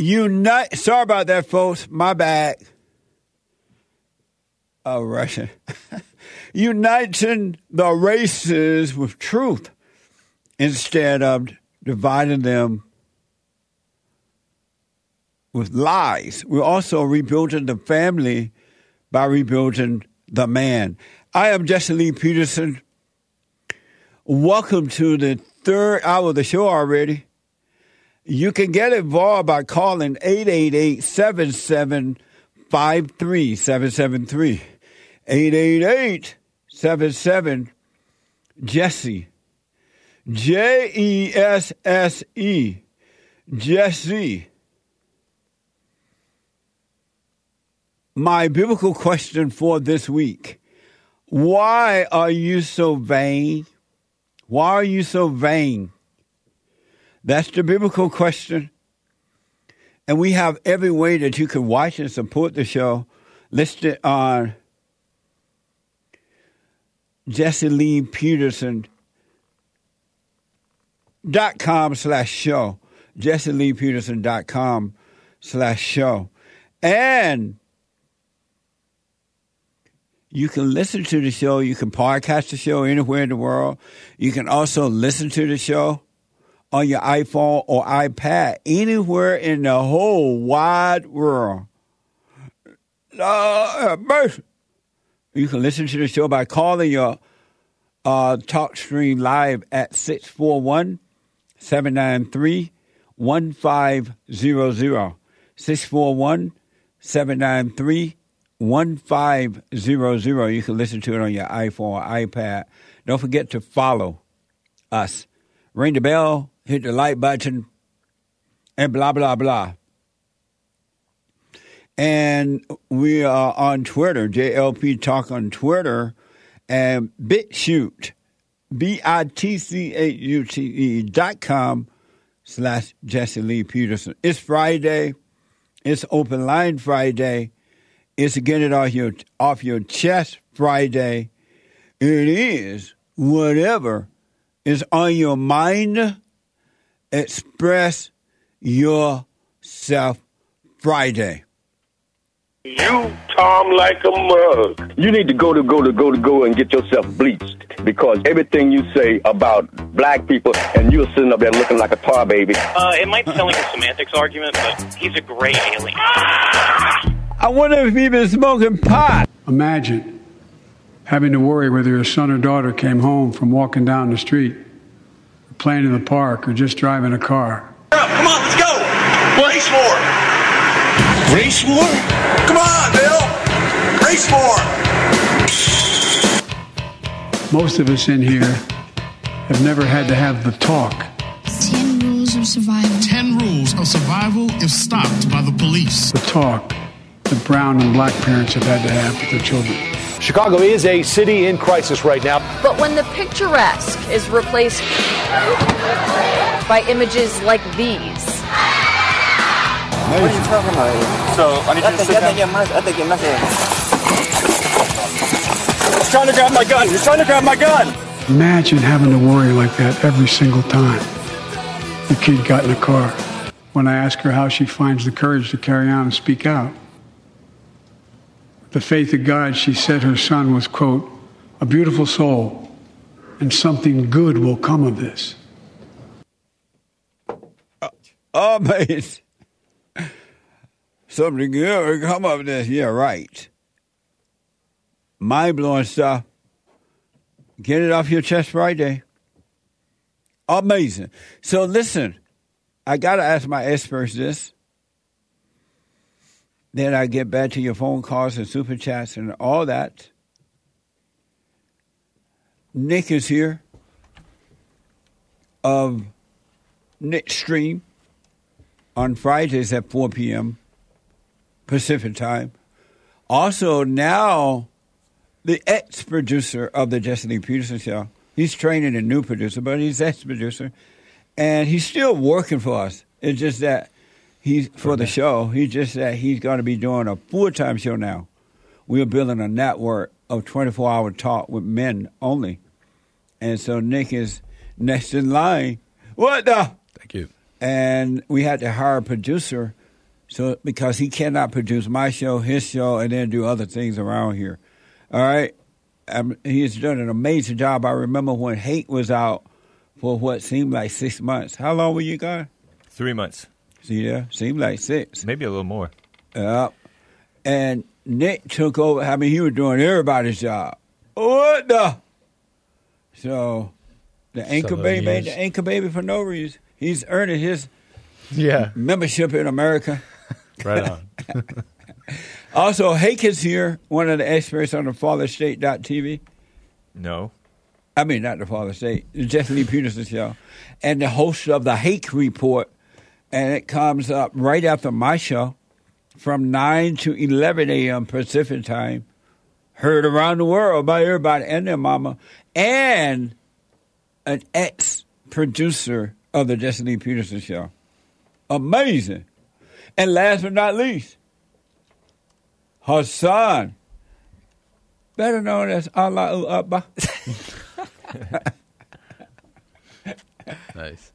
Unite. Sorry about that, folks. My bad. Oh, Russian. Uniting the races with truth instead of dividing them with lies. We're also rebuilding the family by rebuilding the man. I am Jesse Lee Peterson. Welcome to the third hour of the show already. You can get involved by calling 888 7753 773. 888 77 Jesse. J E S S E. Jesse. My biblical question for this week Why are you so vain? Why are you so vain? That's the biblical question. And we have every way that you can watch and support the show listed on Jesse Lee Peterson dot com slash show. Jesse Lee Peterson dot com slash show. And you can listen to the show. You can podcast the show anywhere in the world. You can also listen to the show on your iPhone or iPad anywhere in the whole wide world. Lord mercy. You can listen to the show by calling your uh, talk stream live at 641 793 1500. 641 793 1500. You can listen to it on your iPhone or iPad. Don't forget to follow us. Ring the bell, hit the like button, and blah, blah, blah. And we are on Twitter, JLP Talk on Twitter, and BitChute, B I T C H U T E dot com slash Jesse Lee Peterson. It's Friday. It's Open Line Friday. It's Get It Off Your, off your Chest Friday. It is whatever is on your mind. Express yourself Friday. You, Tom, like a mug. You need to go to go to go to go and get yourself bleached because everything you say about black people and you're sitting up there looking like a tar baby. Uh, it might sound like a semantics argument, but he's a great alien. I wonder if he's been smoking pot. Imagine having to worry whether your son or daughter came home from walking down the street, or playing in the park, or just driving a car. Come on, let's go. Race more. Race more? Come on, Bill. Race more. Most of us in here have never had to have the talk. 10 rules of survival. 10 rules of survival if stopped by the police. The talk that brown and black parents have had to have with their children. Chicago is a city in crisis right now. But when the picturesque is replaced by images like these, What are you talking about? So, I need you to sit down. He's trying to grab my gun. He's trying to grab my gun. Imagine having to worry like that every single time the kid got in a car. When I ask her how she finds the courage to carry on and speak out, the faith of God, she said her son was, quote, a beautiful soul, and something good will come of this. Uh, oh, Amazing. Something good will come of this. Yeah, right. Mind blowing stuff. Get it off your chest Friday. Amazing. So listen, I gotta ask my experts this. Then I get back to your phone calls and super chats and all that. Nick is here of Nick Stream on Fridays at 4 p.m. Pacific time. Also, now the ex producer of the Jesse Lee Peterson show. He's training a new producer, but he's ex producer. And he's still working for us. It's just that he's for the show. He just that he's going to be doing a full time show now. We're building a network of 24 hour talk with men only. And so Nick is next in line. What the? Thank you. And we had to hire a producer so because he cannot produce my show, his show, and then do other things around here. All right. Um, he's done an amazing job. I remember when Hake was out for what seemed like six months. How long were you gone? Three months. See there? Seemed like six. Maybe a little more. Yeah. And Nick took over. I mean, he was doing everybody's job. What the? So, the anchor baby, the anchor baby for no reason. He's earning his Yeah. membership in America. Right on. Also, Hake is here, one of the experts on the FatherState.tv. No. I mean, not the Father State, the Jesse Lee Peterson show, and the host of the Hake Report. And it comes up right after my show from 9 to 11 a.m. Pacific time. Heard around the world by everybody and their mama. And an ex producer of the Destiny Peterson show. Amazing. And last but not least, Hassan, better known as Allahu Akbar. Nice.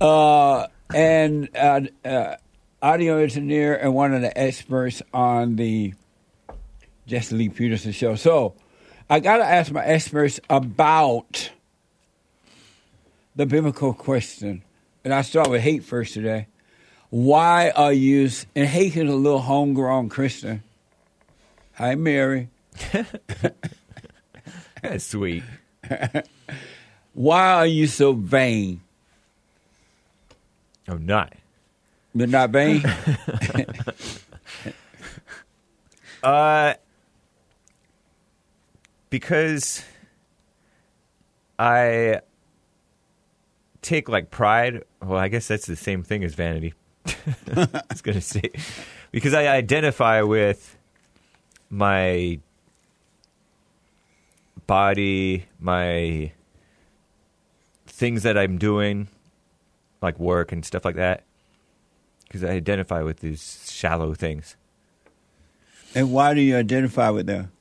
uh, and uh, uh, audio engineer and one of the experts on the Jesse Lee Peterson show. So I got to ask my experts about the biblical question. And I start with Hake first today. Why are you, and Hake is a little homegrown Christian. Hi, Mary. That's sweet. Why are you so vain? I'm not. Not vain? Uh, because I take like pride. Well, I guess that's the same thing as vanity. I was gonna say because I identify with my body, my things that I'm doing, like work and stuff like that. Because I identify with these shallow things. and why do you identify with them?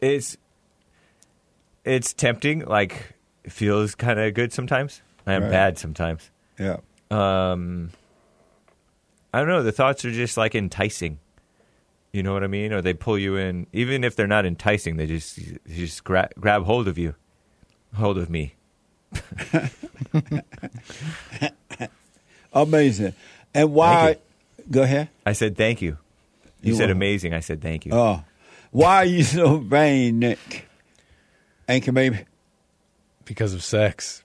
it's it's tempting like it feels kind of good sometimes and Right. bad sometimes Yeah. um i don't know the thoughts are just like enticing you know what i mean or they pull you in even if they're not enticing they just they just gra- grab hold of you hold of me Amazing. And why? Go ahead. i said thank you you You said are- amazing i said thank you Oh, why are you so vain, Nick? Anchor baby, because of sex.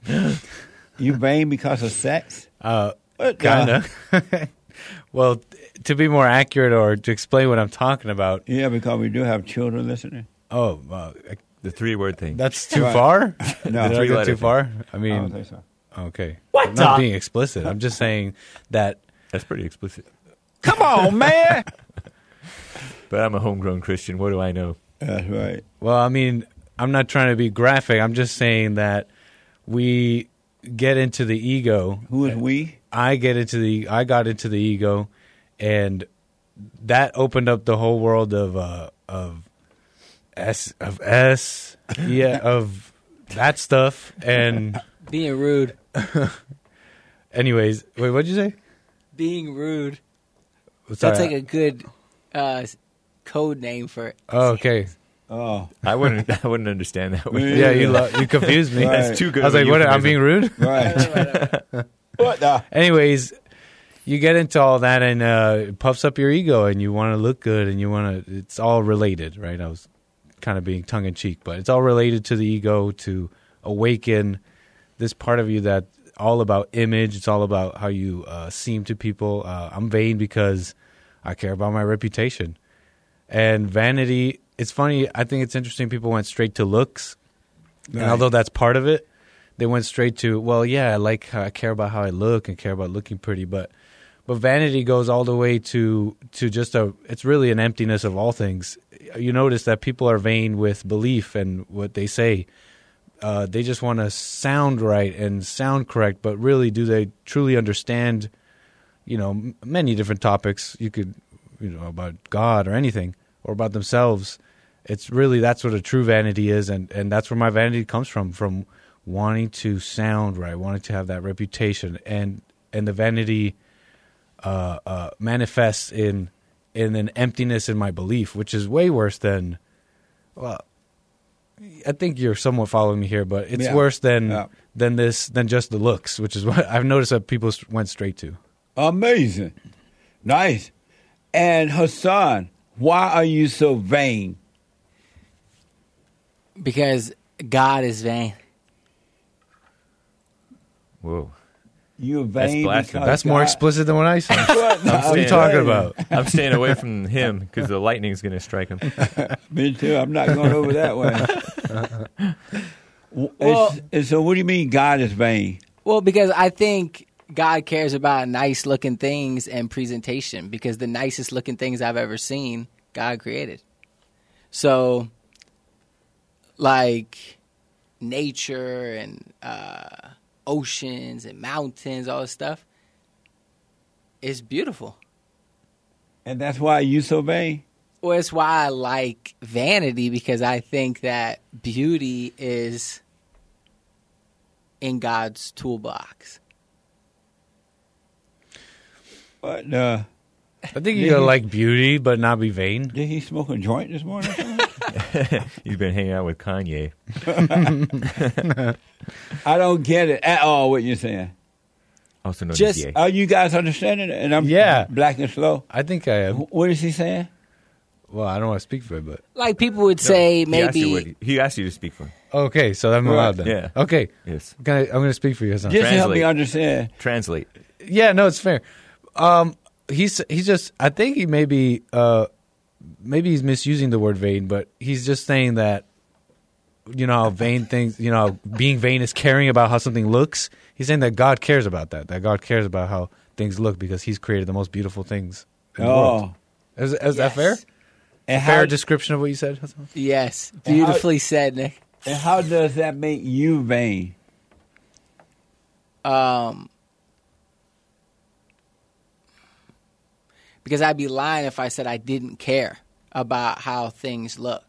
you vain because of sex? Uh, kind of. well, to be more accurate or to explain what I'm talking about. Yeah, because we do have children listening. Oh, uh, the three word thing that's too Right. far. No. Did I Three go letter too thing. far? I I mean, don't think so. okay. What I'm not the- being explicit. I'm just saying that that's pretty explicit Come on, man. but i'm a homegrown christian what do i know That's right. Well, I mean, I'm not trying to be graphic. I'm just saying that we get into the ego. Who is we? I get into the I got into the ego and that opened up the whole world of uh of S of S yeah of that stuff and Being rude. anyways, wait, what'd you say? Being rude. Sorry, That's like a good uh, code name for it. Oh, okay. Oh, I wouldn't. I wouldn't understand that. One. Yeah, you lo- you confused me. That's too good. I was like, what? I'm being rude. right. what the? Anyways, you get into all that and uh, it puffs up your ego, and you want to look good, and you want to. It's all related, right? I was kind of being tongue in cheek, but it's all related to the ego to awaken this part of you that all about image. It's all about how you uh, seem to people. Uh, I'm vain because I care about my reputation, and vanity. It's funny. I think it's interesting. People went straight to looks, and although that's part of it, they went straight to well, yeah, I like how I care about how I look and care about looking pretty, but but vanity goes all the way to to just a. It's really an emptiness of all things. You notice that people are vain with belief and what they say. Uh, they just want to sound right and sound correct, but really, do they truly understand? You know, many different topics. You could, you know, about God or anything, or about themselves. It's really that's what a true vanity is, and and that's where my vanity comes from. From wanting to sound right, wanting to have that reputation, and and the vanity uh, uh, manifests in in an emptiness in my belief, which is way worse than. Well, I think you're somewhat following me here, but it's Yeah. worse than Yeah. than this than just the looks, which is what I've noticed that people went straight to. Amazing. Nice. And Hassan, why are you so vain? Because God is vain. Whoa. You're That's vain. blasphemy. because That's more God- explicit than what I said. What? what are you I'm talking saying. about? I'm staying away from him because the lightning's going to strike him. Me too. I'm not going over that way. Well- It's- so, what do you mean God is vain? Well, because I think God cares about nice looking things and presentation because the nicest looking things I've ever seen, God created. So, like nature and uh, oceans and mountains, all this stuff, It's beautiful. And that's why you so vain? Well, it's why I like vanity because I think that beauty is in God's toolbox. But, uh, I think you gotta like beauty, but not be vain. Did he smoke a joint this morning? Or something? You've been hanging out with Kanye. I don't get it at all what you're saying. Also known Just- as Ye. Are you guys understanding it? And I'm Yeah. black and slow. I think I am. What is he saying? Well, I don't want to speak for it, but Like people would say, He asked, you maybe what- he asked you to speak for him. okay. So I'm Right. allowed then. Yeah. Okay. Yes. Can I, I'm going to speak for you, Hassan. Just help me Translate. understand. Translate. Yeah, no, it's fair. Um, he's he's just. I think he may be. Uh, maybe he's misusing the word vain, but he's just saying that. You know how vain things. You know, being vain is caring about how something looks. He's saying that God cares about that. That God cares about how things look because He's created the most beautiful things in the world. Oh. Is, is that fair? And fair how, description of what you said, yes, And how- beautifully said, Nick. and how does that make you vain? Um, because I'd be lying if I said I didn't care about how things look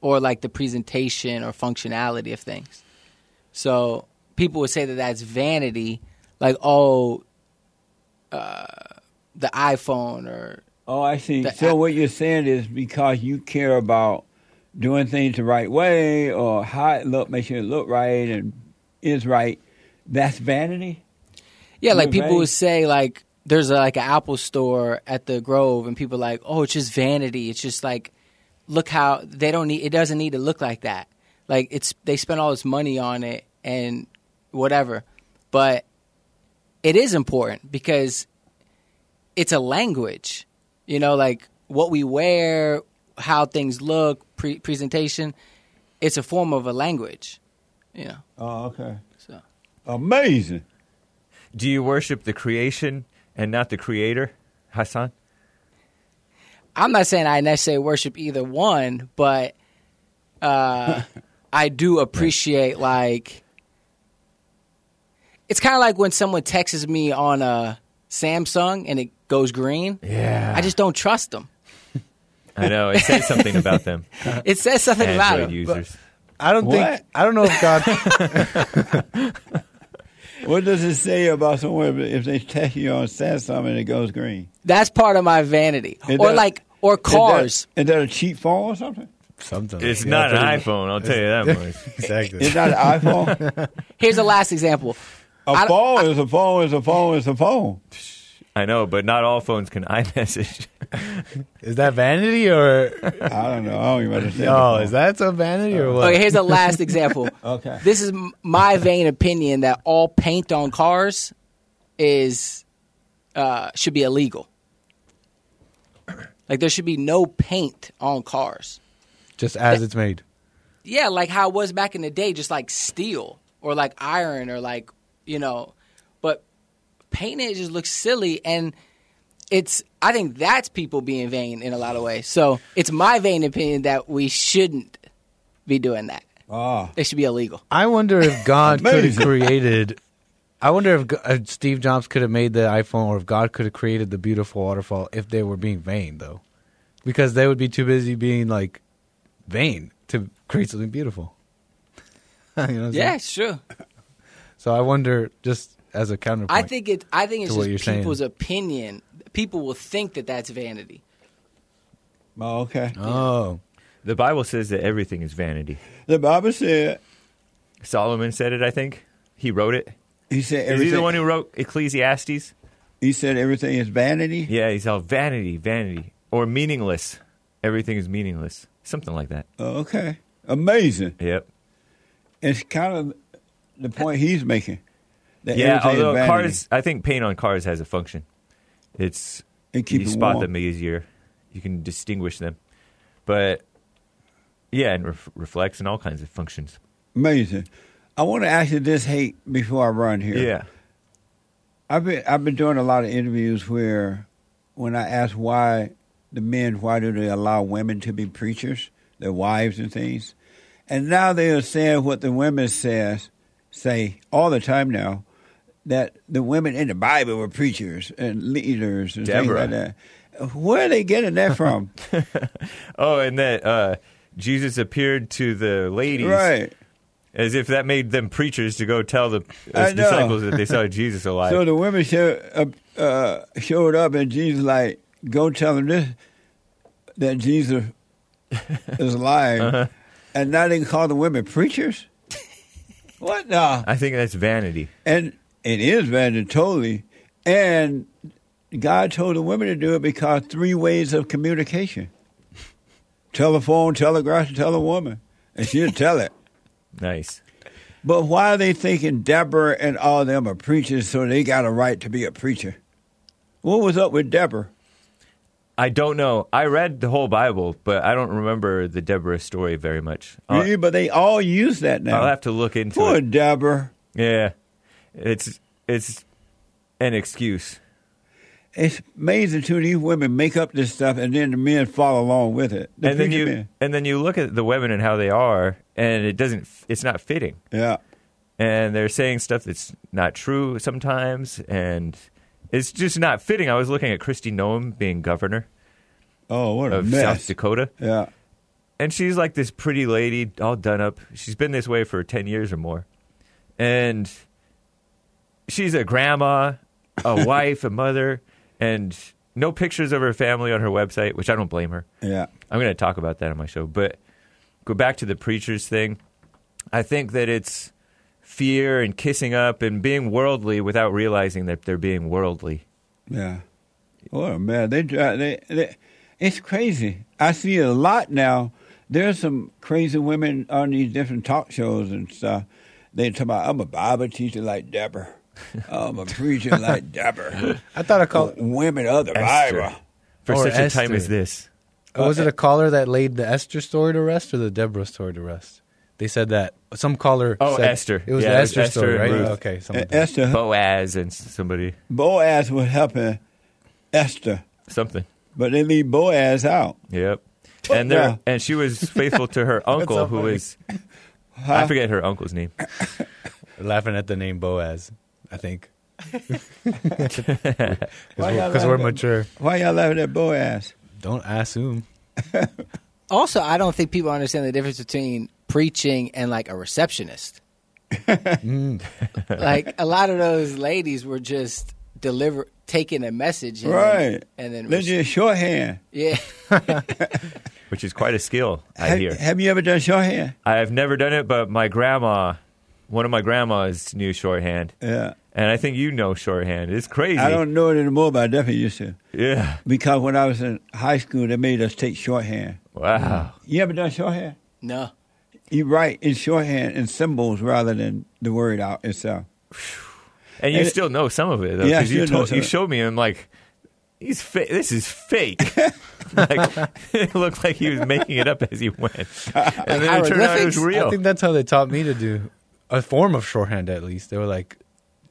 or like the presentation or functionality of things. So people would say that that's vanity, like, oh, uh, the iPhone or Oh, I see. So what you're saying is because you care about doing things the right way or how it look, make sure it look right and is right. That's vanity. Yeah, like people vain. would say like there's a, like an Apple store at the Grove, and people are like, oh, it's just vanity. It's just like, look how they don't need. It doesn't need to look like that. Like it's they spend all this money on it and whatever, but it is important because it's a language. You know, like what we wear, how things look, pre- presentation. It's a form of a language. Yeah. Oh, okay. so. Amazing. Do you worship the creation and not the creator, Hassan? I'm not saying I necessarily worship either one, but uh, I do appreciate like it's kind of like when someone texts me on a Samsung and it goes green. Yeah. I just don't trust them. I know. It says something about them. It says something about Android them. users. I don't What? think. I don't know if God. What does it say about someone if they text you on Samsung and it goes green? That's part of my vanity, Is or that- like or cars. Is that, a cheap phone or something? Something. It's Yeah, not an iPhone, I'll tell you that much. exactly. It's not an iPhone. Here's the last example. A phone is a phone is a phone is a phone. I know, but not all phones can iMessage. Is that vanity or? I don't know. I don't even understand. Oh, is that some vanity or what? Okay, here's a last example. Okay. This is m- my vain opinion that all paint on cars is uh, should be illegal. Like there should be no paint on cars. Just as it's made. Yeah, like how it was back in the day, just like steel or like iron or like you know, but painting it just looks silly and it's I think that's people being vain in a lot of ways. So it's my vain opinion that we shouldn't be doing that. Ah. It should be illegal. I wonder if God could have created. I wonder if, Go- if Steve Jobs could have made the iPhone, or if God could have created the beautiful waterfall if they were being vain, though, because they would be too busy being like vain to create something beautiful. you know Yeah, saying? it's true. So I wonder, just as a counterpoint, I think it. I think it's just you're saying. people's opinion. People will think that that's vanity. Oh, okay. Oh, the Bible says that everything is vanity. The Bible said Solomon said it, I think. He wrote it. he said Is he the one who wrote Ecclesiastes? he said everything is vanity. Yeah, he's all vanity, vanity. Or meaningless. Everything is meaningless. Something like that. Oh, okay. Amazing. Yep. It's kind of the point he's making. Yeah, although vanity. cars, I think paint on cars has a function. It's It keep you it spot warm. them easier. You can distinguish them, but yeah, and ref- reflects and all kinds of functions. Amazing. I want to ask you this, Hake, before I run here. Yeah, I've been I've been doing a lot of interviews where, when I ask why the men why do they allow women to be preachers, their wives and things, and now they are saying what the women says say all the time now that the women in the Bible were preachers and leaders and Deborah. things like that. Where are they getting that from? Oh, and that uh, Jesus appeared to the ladies, right. As if that made them preachers to go tell the uh, disciples that they saw Jesus alive. So the women show, uh, uh, showed up, and Jesus like, go tell them this that Jesus is alive, Uh-huh. and now they can call the women preachers. what now? I think that's vanity. And it is totally. And God told the women to do it because three ways of communication: telephone, telegraph, and tell a woman, and she'll tell it. Nice. But why are they thinking Deborah and all them are preachers, so they got a right to be a preacher? What was up with Deborah? I don't know. I read the whole Bible, but I don't remember the Deborah story very much. I'll, Yeah, but they all use that now. I'll have to look into Poor it. Deborah. Yeah, it's it's an excuse. It's amazing too. These women make up this stuff, and then the men follow along with it. The and then you men. and then you look at the women and how they are, and it doesn't. It's not fitting. Yeah. And they're saying stuff that's not true sometimes, and it's just not fitting. I was looking at Kristi Noem being governor Oh, what a of mess. South Dakota, Yeah. and she's like this pretty lady, all done up. She's been this way for ten years or more, and she's a grandma, a wife, a mother, and no pictures of her family on her website, which I don't blame her. Yeah. I'm going to talk about that on my show. But go back to the preachers thing. I think that it's fear and kissing up and being worldly without realizing that they're being worldly. Yeah. Oh man, they. They, they, it's crazy. I see it a lot now. There's some crazy women on these different talk shows and stuff. They talk about I'm a Bible teacher like Deborah. I'm a preacher like Deborah. I thought I called women of the Esther. Bible. For Or such a time Esther. as this. Oh, was it a caller that laid the Esther story to rest or the Deborah story to rest? They said that some caller. Oh, said, Esther. It was Yeah, the it was Esther Esther story, and right? Ruth. Okay, something. Esther, Boaz and somebody. Boaz was helping Esther, Something. but they leave Boaz out. Yep. And there, now? and she was faithful to her uncle, so who funny. was I forget her uncle's name. Laughing at the name Boaz, I think. Why y'all Because we're mature. Why y'all laughing at Boaz? Don't assume. Also, I don't think people understand the difference between preaching and like a receptionist. Mm. like a lot of those ladies were just deliver taking a message, and Right. Then, and then They're just shorthand. yeah, which is quite a skill. I have, hear. have you ever done shorthand? I've never done it, but my grandma, one of my grandmas, knew shorthand. Yeah. And I think you know shorthand. It's crazy. I don't know it anymore, but I definitely used to. Yeah. Because when I was in high school, they made us take shorthand. Wow. You ever done shorthand? No. You write in shorthand in symbols rather than the word out itself. And you And- still know some of it, though. Yeah, I 'cause you, still know told, some you showed me, and I'm like, he's fa- this is fake. like, it looked like he was making it up as he went. And then it turned out it was real. I think that's how they taught me to do a form of shorthand. At least they were like,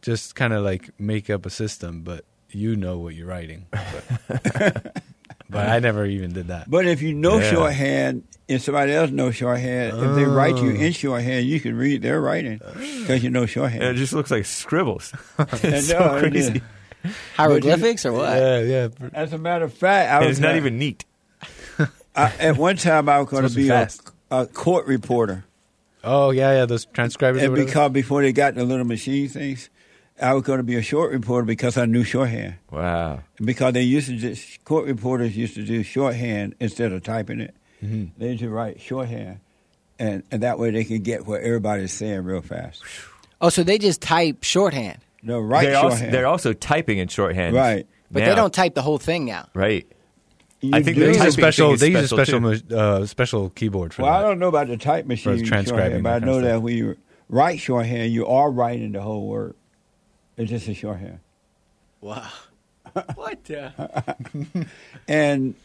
just kind of like make up a system, but you know what you're writing. But, but I never even did that. But if you know Yeah. shorthand and somebody else knows shorthand, if they write you Oh. in shorthand, you can read their writing because you know shorthand. And it just looks like scribbles. And it's so no, crazy. is. Hieroglyphics or what? Yeah, yeah. As a matter of fact, I And was it's not even neat. I, at one time I was going to be be a, a court reporter, Oh yeah, yeah. Those transcribers. or and whatever. because before they got the little machine things, I was going to be a short reporter because I knew shorthand. Wow. Because they used to just court reporters used to do shorthand instead of typing it. Mhm. They used to write shorthand, and, and that way they could get what everybody's saying real fast. Oh, so they just type shorthand, No, right they're, also, shorthand. they're also typing in shorthand. Right. but now. they don't type the whole thing now, Right. You I think they use a special. They use a special, special, ma- uh, special keyboard for that. Well, I don't know about the type machine transcribing shorthand, but I that kind of know that when you write shorthand, you are writing the whole word. It's just a short hair. Wow. what the? And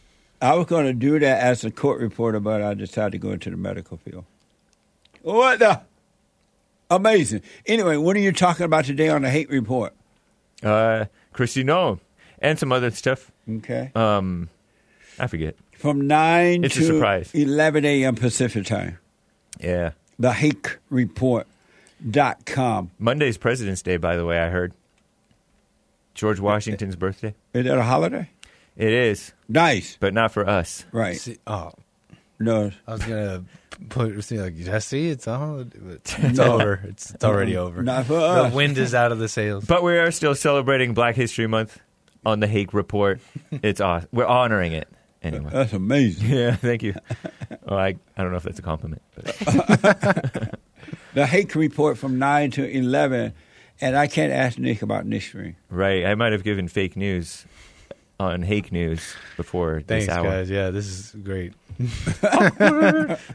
I was going to do that as a court reporter, but I decided to go into the medical field. What the? Amazing. Anyway, what are you talking about today on the Hake report? Uh, Kristi Noem. And some other stuff. Okay. Um, I forget. From 9 It's a to surprise. 11 a.m. Pacific time. Yeah. The Hake report.com. Monday's President's Day, by the way, I heard. George Washington's birthday. Is that a holiday? It is, Nice. but not for us. Right. See, oh, No. I was gonna put see like Jesse. It's all. It's, it's over. It's, it's already over. Not for The wind is out of the sails. But we are still celebrating Black History Month on the Hake Report. It's awesome. We're honoring it anyway. That's amazing. Yeah, thank you. Oh, I I don't know if that's a compliment, but The Hake report from 9 to 11. And I can't ask Nick about Nick Stream. right. I might have given fake news on Hake News before Thanks, this hour. guys. Yeah, this is great. this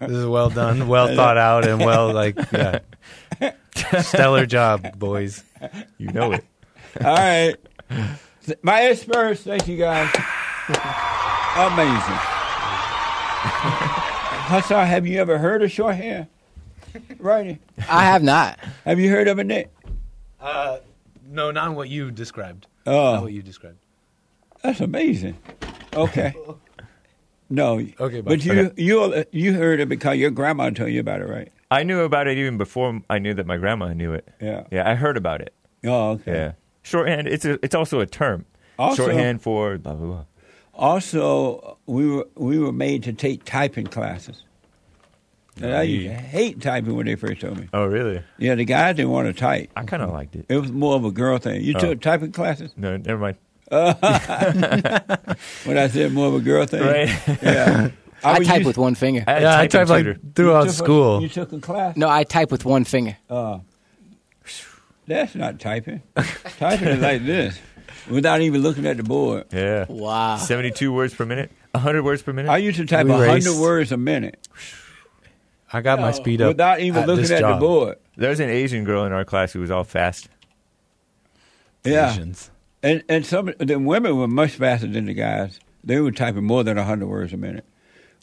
is well done, well thought out, and well like yeah, stellar job, boys. You know it. All right. My Spurs, thank you guys. Amazing. Hassan, have you ever heard of shorthand writing? I have not. Have you heard of it, Nick? Uh, no, not what you described. Not Oh, what you described. that's amazing. Okay. No. Okay, but you Okay. you you heard it because your grandma told you about it, right? I knew about it even before I knew that my grandma knew it. Yeah. Yeah, I heard about it. Oh, okay. Yeah. Shorthand. It's a. It's also a term. Also- Shorthand for blah blah blah. Also, we were we were made to take typing classes. And I used to hate typing when they first told me. Oh really? Yeah, the guys didn't want to type. I kind of liked it. It was more of a girl thing. You Oh. took typing classes? No, never mind. when I said more of a girl thing. Right. Yeah. I, was type used- with one finger. I had a Yeah, I typing typed like tutor. throughout you took a- school. you took a class? No, I type with one finger. Uh, that's not typing. typing is like this, without even looking at the board. Yeah. Wow. Seventy-two words per minute. hundred words per minute. I used to type We a hundred raced. words a minute I got my speed up without even at looking this at job. the board. There was an Asian girl in our class who was all fast. Yeah, Asians. and and some the women were much faster than the guys. They were typing more than hundred words a minute,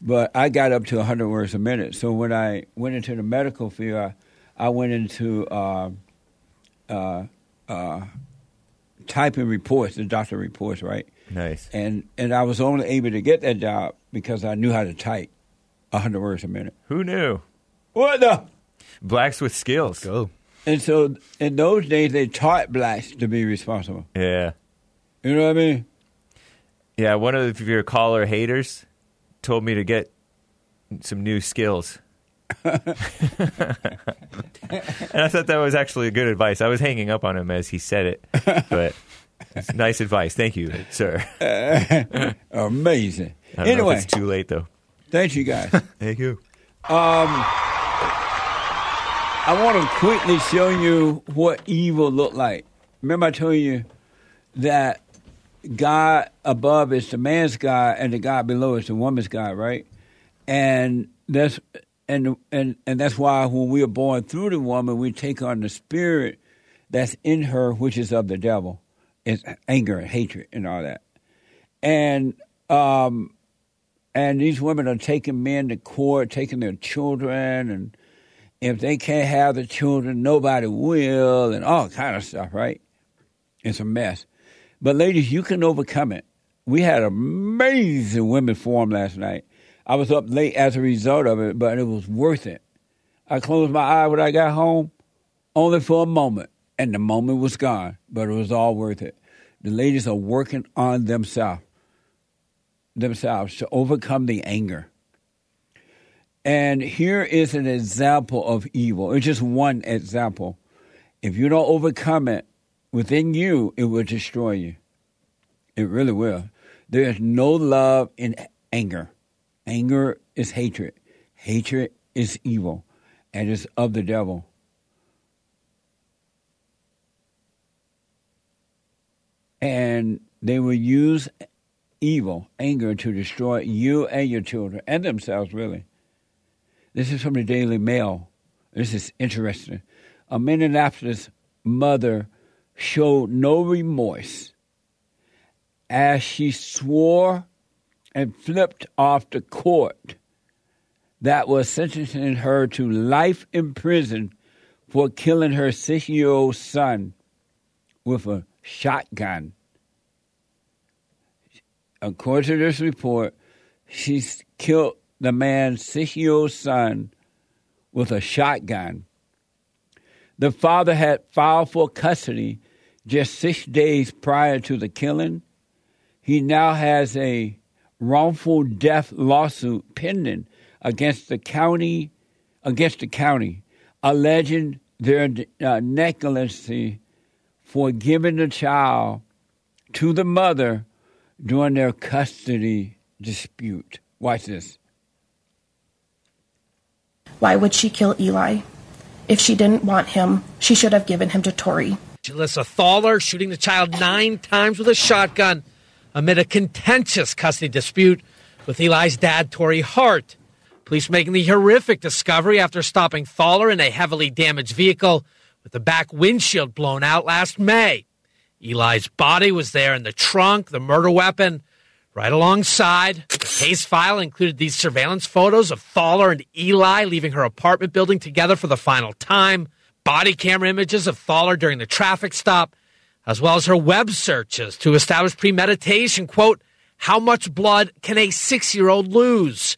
but I got up to hundred words a minute. So when I went into the medical field, I, I went into uh, uh, uh, typing reports, the doctor reports, right? Nice. And and I was only able to get that job because I knew how to type hundred words a minute. Who knew? What the? Blacks with skills. Go. And so in those days, they taught blacks to be responsible. Yeah. You know what I mean? Yeah. One of your caller haters told me to get some new skills. and I thought that was actually good advice. I was hanging up on him as he said it, but it's nice advice. Thank you, sir. Amazing. I don't know Anyway, if it's too late though. Thank you, guys. Thank you. Um, I want to quickly show you what evil looked like. Remember, I told you that God above is the man's God, and the God below is the woman's God, right? And that's and and and that's why when we are born through the woman, we take on the spirit that's in her, which is of the devil. It's anger and hatred and all that. And um, and these women are taking men to court, taking their children, and if they can't have the children, nobody will, and all kind of stuff, right? It's a mess. But ladies, you can overcome it. We had amazing women forum last night. I was up late as a result of it, but it was worth it. I closed my eye when I got home, only for a moment, and the moment was gone, but it was all worth it. The ladies are working on themselves, themselves to overcome the anger. And here is an example of evil. It's just one example. If you don't overcome it within you, it will destroy you. It really will. There is no love in anger. Anger is hatred. Hatred is evil and is of the devil. And they will use evil, anger, to destroy you and your children and themselves, really. This is from the Daily Mail. This is interesting. A Minneapolis mother showed no remorse as she swore and flipped off the court that was sentencing her to life in prison for killing her six year old son with a shotgun. According to this report, she killed the man's six year old son with a shotgun. The father had filed for custody just six days prior to the killing. He now has a wrongful death lawsuit pending against the county, against the county, alleging their uh, negligence for giving the child to the mother during their custody dispute. Watch this. Why would she kill Eli? If she didn't want him, she should have given him to Tori. Julissa Thaler shooting the child nine times with a shotgun amid a contentious custody dispute with Eli's dad, Tori Hart. Police making the horrific discovery after stopping Thaller in a heavily damaged vehicle with the back windshield blown out last May. Eli's body was there in the trunk, the murder weapon right alongside. The case file included these surveillance photos of Thaler and Eli leaving her apartment building together for the final time, body camera images of Thaler during the traffic stop, as well as her web searches to establish premeditation. Quote, how much blood can a six year old lose?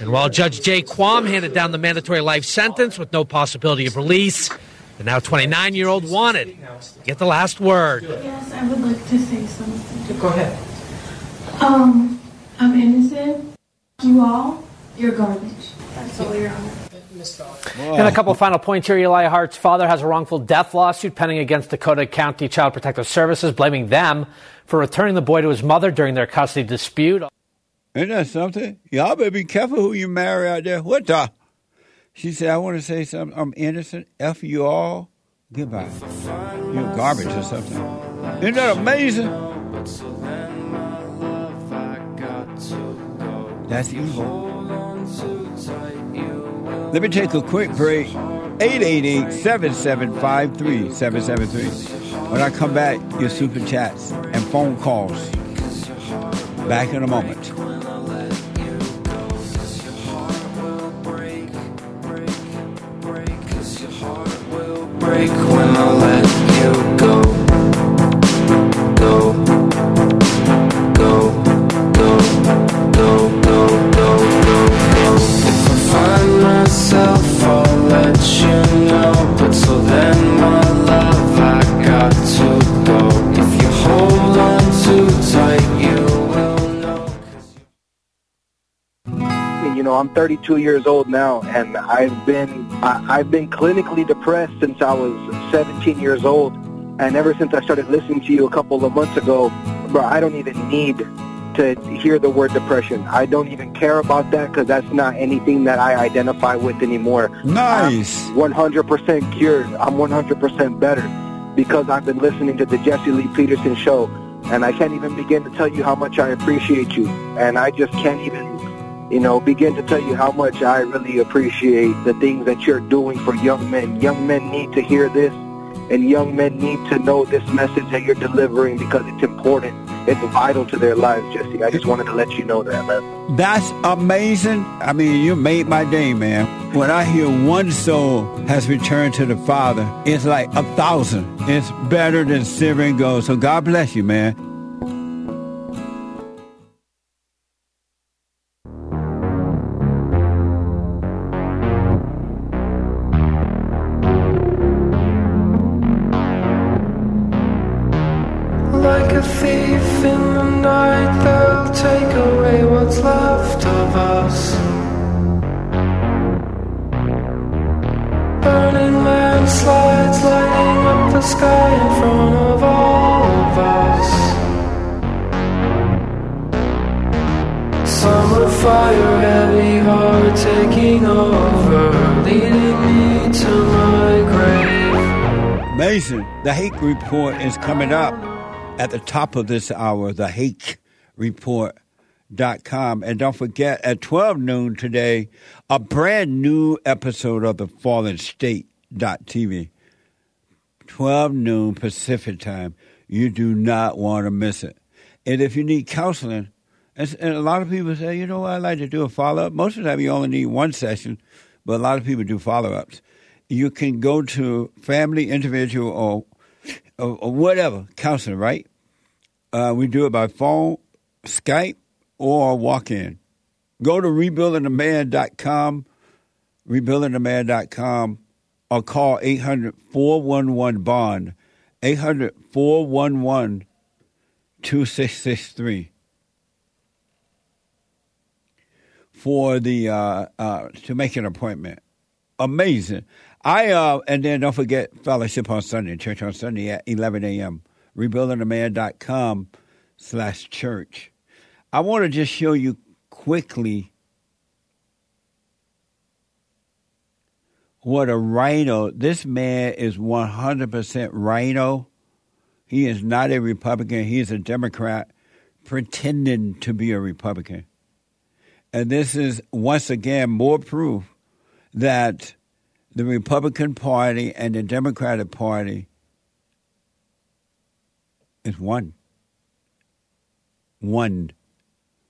And while Judge Jay Quam handed down the mandatory life sentence with no possibility of release, the now 29 year old wanted to get the last word. Yes, I would like to say something. Go ahead. Um, I'm innocent. You all, you're garbage. That's all, Your Honor. And a couple of final points here. Eli Hart's father has a wrongful death lawsuit pending against Dakota County Child Protective Services, blaming them for returning the boy to his mother during their custody dispute. Isn't that something? Y'all better be careful who you marry out there. What the? She said, I want to say something. I'm innocent. F you all. Goodbye. You're garbage or something. Isn't that amazing? That's evil. Let me take a quick break. 888-775-3773. When I come back, your super chats and phone calls. Back in a moment. Break I'm 32 years old now, and I've been I, I've been clinically depressed since I was 17 years old, and ever since I started listening to you a couple of months ago, bro, I don't even need to hear the word depression. I don't even care about that because that's not anything that I identify with anymore. Nice. I'm 100% cured. I'm 100% better because I've been listening to the Jesse Lee Peterson show, and I can't even begin to tell you how much I appreciate you. And I just can't even, you know, begin to tell you how much I really appreciate the things that you're doing for young men. Young men need to hear this, and young men need to know this message that you're delivering because it's important. It's vital to their lives, Jesse. I just wanted to let you know that, man. That's amazing. I mean, you made my day, man. When I hear one soul has returned to the Father, it's like a thousand. It's better than silver and gold. So God bless you, man. Amazing. The Hake Report is coming up at the top of this hour, the Hake Report.com. And don't forget, at 12 noon today, a brand new episode of the Fallen State.tv. 12 noon Pacific time. You do not want to miss it. And if you need counseling, and a lot of people say, you know, I'd like to do a follow up. Most of the time, you only need one session, but a lot of people do follow ups. You can go to family, individual, or, or, or whatever counseling, right? Uh, we do it by phone, Skype, or walk in. Go to rebuildingtheman.com, rebuildingtheman.com, or call 800 411 Bond, 800 411 2663 for the uh, uh, to make an appointment. Amazing. I uh, and then don't forget fellowship on Sunday, church on Sunday at 11 a.m. Rebuildingtheman.com slash church. I want to just show you quickly what a rhino. This man is 100% rhino. He is not a Republican. He is a Democrat pretending to be a Republican. And this is once again more proof that the Republican Party and the Democratic Party is one. One.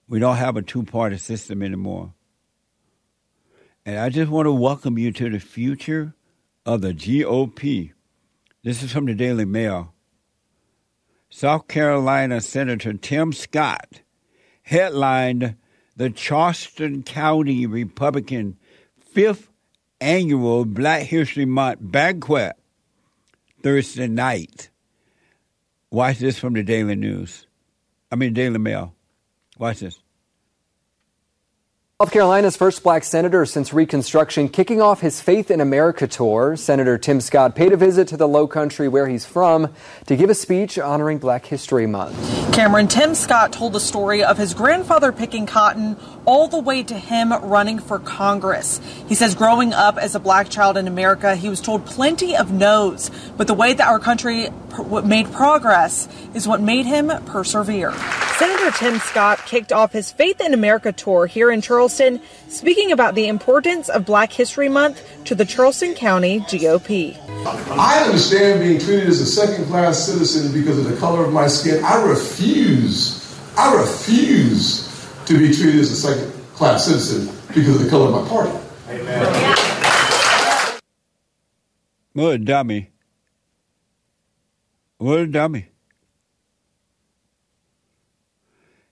We don't have a two party system anymore. And I just want to welcome you to the future of the GOP. This is from the Daily Mail. South Carolina Senator Tim Scott headlined the Charleston County Republican fifth annual Black History Month banquet Thursday night. Watch this from the Daily News. I mean, Daily Mail. Watch this. South Carolina's first black senator since Reconstruction kicking off his Faith in America tour. Senator Tim Scott paid a visit to the Low Country where he's from to give a speech honoring Black History Month. Cameron Tim Scott told the story of his grandfather picking cotton all the way to him running for Congress. He says growing up as a black child in America, he was told plenty of no's, but the way that our country pr- made progress is what made him persevere. Senator Tim Scott kicked off his Faith in America tour here in Charleston, speaking about the importance of Black History Month to the Charleston County GOP. I understand being treated as a second class citizen because of the color of my skin. I refuse, I refuse to be treated as a second class citizen because of the color of my party. What a dummy. What dummy.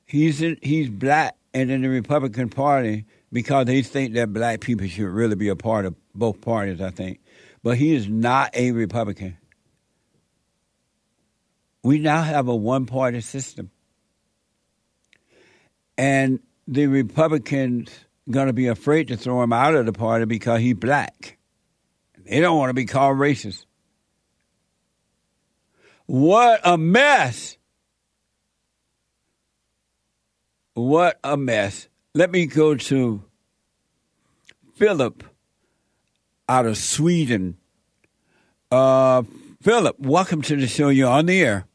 He's in, he's black and in the Republican Party because they think that black people should really be a part of both parties, I think. But he is not a Republican. We now have a one party system. And the Republicans going to be afraid to throw him out of the party because he's black. They don't want to be called racist. What a mess! What a mess. Let me go to Philip out of Sweden. Uh, Philip, welcome to the show. You're on the air.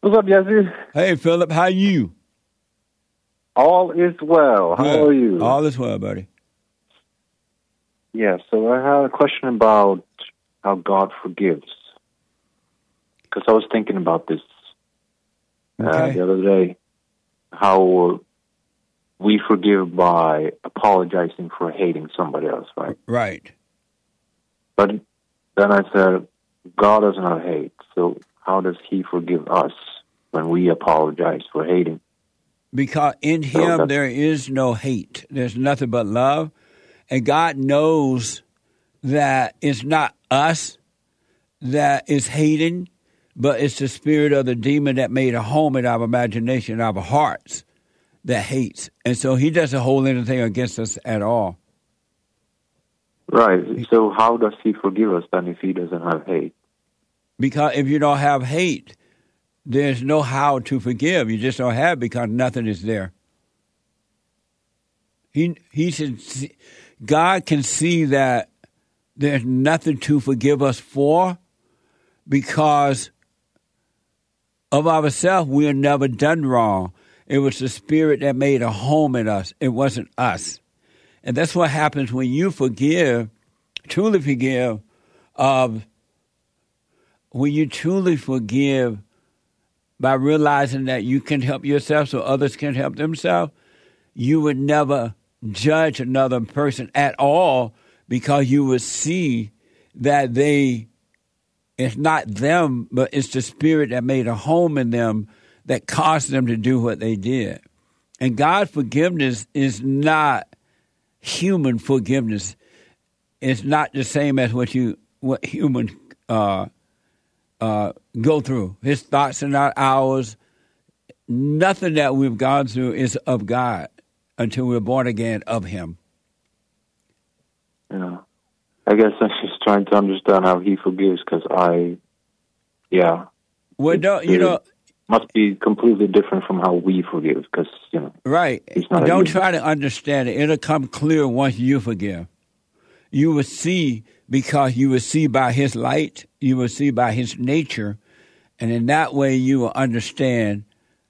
What's up, Jesse? Hey, Philip, how you? All is well. How Good. are you? All is well, buddy. Yeah, so I have a question about how God forgives. Because I was thinking about this uh, the other day, how we forgive by apologizing for hating somebody else, right? Right. But then I said, God does not hate, so how does He forgive us when we apologize for hating? Because in him there is no hate. There's nothing but love. And God knows that it's not us that is hating, but it's the spirit of the demon that made a home in our imagination, our hearts, that hates. And so he doesn't hold anything against us at all. Right. So how does He forgive us then if He doesn't have hate? Because if you don't have hate, there's no how to forgive. You just don't have because nothing is there. He he should see, God can see that there's nothing to forgive us for because of ourselves we are never done wrong. It was the spirit that made a home in us. It wasn't us. And that's what happens when you forgive, truly forgive, of when you truly forgive by realizing that you can help yourself so others can help themselves, you would never judge another person at all because you would see that they it's not them, but it's the spirit that made a home in them that caused them to do what they did. And God's forgiveness is not human forgiveness. It's not the same as what you what humans uh, uh, go through. His thoughts are not ours. Nothing that we've gone through is of God until we're born again of Him. Yeah. I guess I'm just trying to understand how he forgives because I, yeah. Well, don't you know? Must be completely different from how we forgive because, you know. Right. He's not a Don't try to understand it. It'll come clear once you forgive. You will see because you will see by His light, you will see by His nature, and in that way you will understand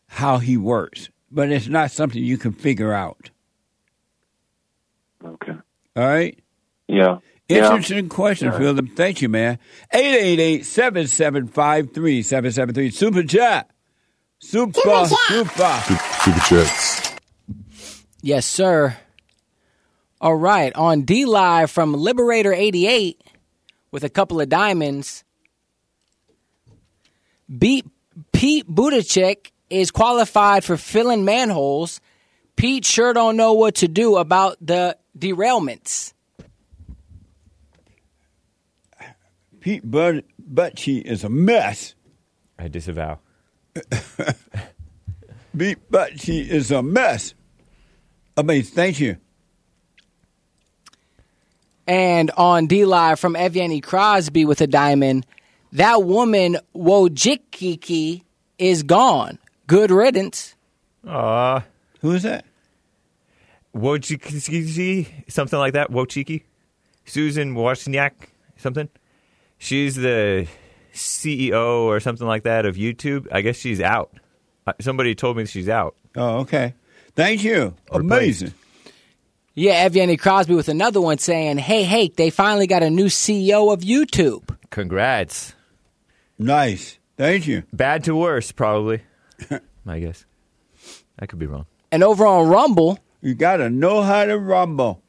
how He works. But it's not something you can figure out. Okay. All right? Yeah. Yeah. Interesting question, Yeah. Philip. Thank you, man. 888-775-3773. Super chat. Super, super. Super chats. Yes, sir. All right, on DLive from Liberator 88 with a couple of diamonds. Beat Pete Buttigieg is qualified for filling manholes. Pete sure don't know what to do about the derailments. Pete Bud- Butchie is a mess. I disavow. Pete Butchie is a mess. I mean, thank you. And on DLive from Evgeny Crosby with a diamond, that woman Wojcicki is gone. Good riddance. Aw. Who is that? Wojcicki, something like that. Wojcicki? Susan Wozniak, something? She's the CEO or something like that of YouTube. I guess she's out. Uh, Somebody told me she's out. Oh, okay. Thank you. Amazing. Yeah, Evgeny Crosby with another one saying, "Hey, hey, they finally got a new CEO of YouTube." Congrats. Nice. Thank you. Bad to worse, probably. I guess. I could be wrong. And over on Rumble, you got to know how to rumble.